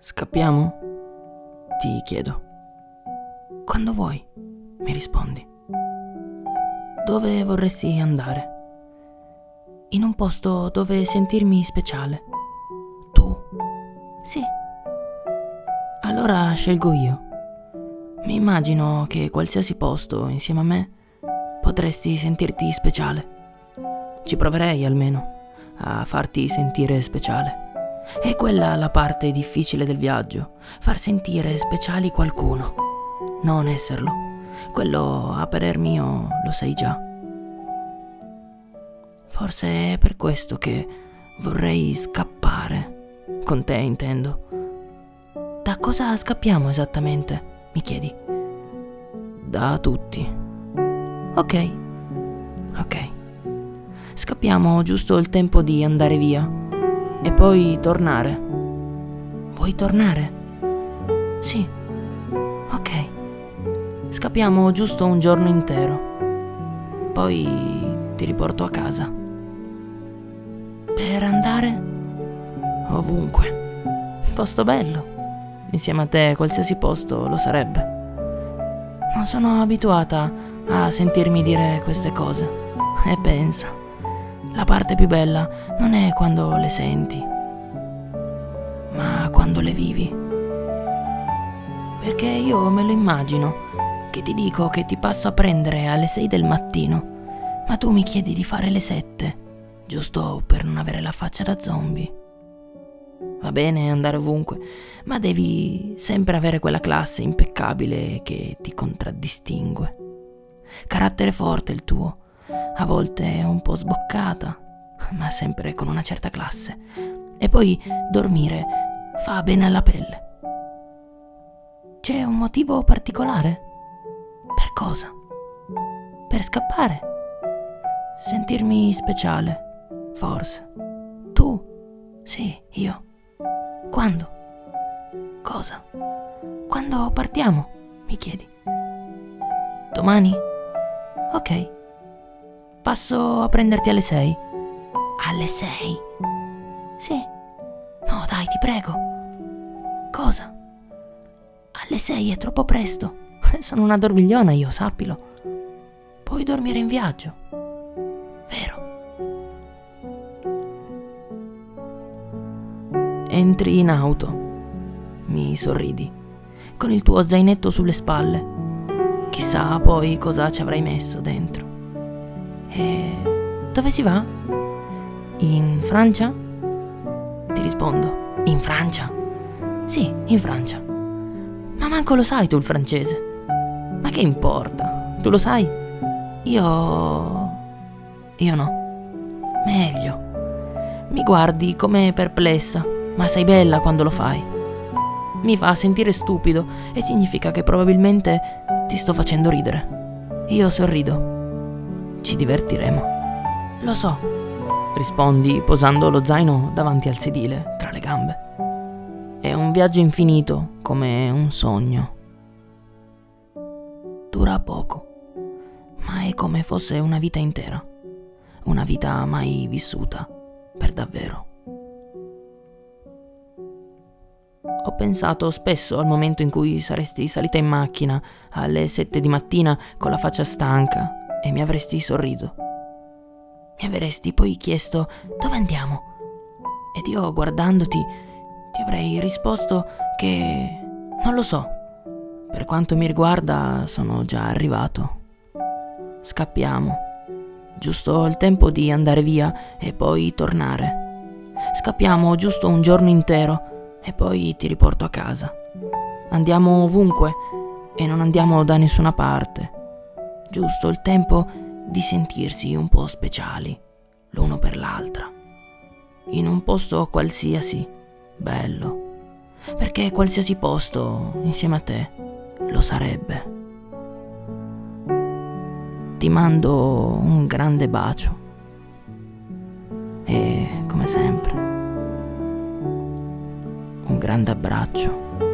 Scappiamo? Ti chiedo. Quando vuoi, mi rispondi. Dove vorresti andare? In un posto dove sentirmi speciale. Tu? Sì. Allora scelgo io. Mi immagino che qualsiasi posto insieme a me potresti sentirti speciale. Ci proverei almeno a farti sentire speciale. È quella la parte difficile del viaggio, far sentire speciali qualcuno. Non esserlo. Quello a parer mio lo sai già. Forse è per questo che vorrei scappare. Con te intendo. Da cosa scappiamo esattamente? Mi chiedi. Da tutti. Ok. Ok. Scappiamo giusto il tempo di andare via e poi tornare. Vuoi tornare? Sì. Ok. Scappiamo giusto un giorno intero. Poi ti riporto a casa. Per andare? Ovunque. Posto bello. Insieme a te qualsiasi posto lo sarebbe. Non sono abituata a sentirmi dire queste cose. E pensa. La parte più bella non è quando le senti, ma quando le vivi. Perché io me lo immagino, che ti dico che ti passo a prendere alle 6 del mattino, ma tu mi chiedi di fare le 7, giusto per non avere la faccia da zombie. Va bene andare ovunque, ma devi sempre avere quella classe impeccabile che ti contraddistingue. Carattere forte il tuo a volte un po' sboccata, ma sempre con una certa classe. E poi dormire fa bene alla pelle. C'è un motivo particolare? Per cosa? Per scappare? Sentirmi speciale, forse. Tu? Sì, io. Quando? Cosa? Quando partiamo? Mi chiedi. Domani? Ok. Passo a prenderti alle sei. Alle sei? Sì. No, dai, ti prego. Cosa? Alle sei è troppo presto. Sono una dormigliona io, sappilo. Puoi dormire in viaggio. Vero? Entri in auto. Mi sorridi. Con il tuo zainetto sulle spalle. Chissà poi cosa ci avrai messo dentro. E dove si va? In Francia? Ti rispondo, in Francia? Sì, in Francia. Ma manco lo sai tu il francese. Ma che importa? Tu lo sai? Io... Io no. Meglio. Mi guardi come perplessa, ma sei bella quando lo fai. Mi fa sentire stupido e significa che probabilmente ti sto facendo ridere. Io sorrido ci divertiremo. Lo so, rispondi posando lo zaino davanti al sedile, tra le gambe. È un viaggio infinito, come un sogno. Dura poco, ma è come fosse una vita intera, una vita mai vissuta, per davvero. Ho pensato spesso al momento in cui saresti salita in macchina alle sette di mattina con la faccia stanca e mi avresti sorriso. Mi avresti poi chiesto dove andiamo ed io guardandoti ti avrei risposto che non lo so. Per quanto mi riguarda sono già arrivato. Scappiamo. Giusto il tempo di andare via e poi tornare. Scappiamo giusto un giorno intero e poi ti riporto a casa. Andiamo ovunque e non andiamo da nessuna parte giusto il tempo di sentirsi un po' speciali l'uno per l'altra, in un posto qualsiasi, bello, perché qualsiasi posto insieme a te lo sarebbe. Ti mando un grande bacio. E, come sempre, un grande abbraccio